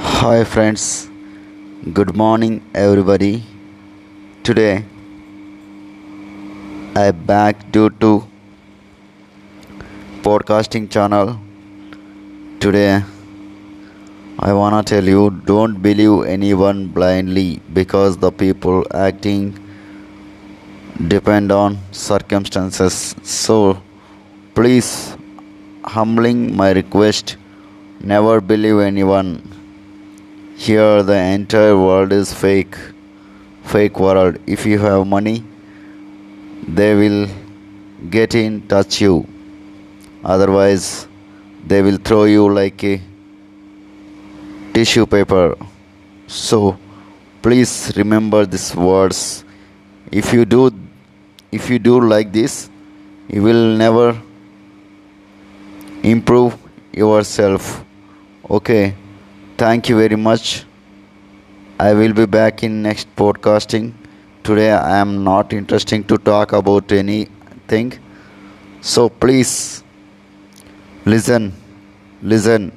Hi friends, good morning everybody. Today I back due to podcasting channel. Today I wanna tell you don't believe anyone blindly because the people acting depend on circumstances. So please humbling my request never believe anyone here the entire world is fake fake world. If you have money they will get in touch you. Otherwise they will throw you like a tissue paper. So please remember these words. If you do if you do like this you will never improve yourself. Okay thank you very much. I will be back in next podcasting. Today i am not interesting to talk about anything. So please listen listen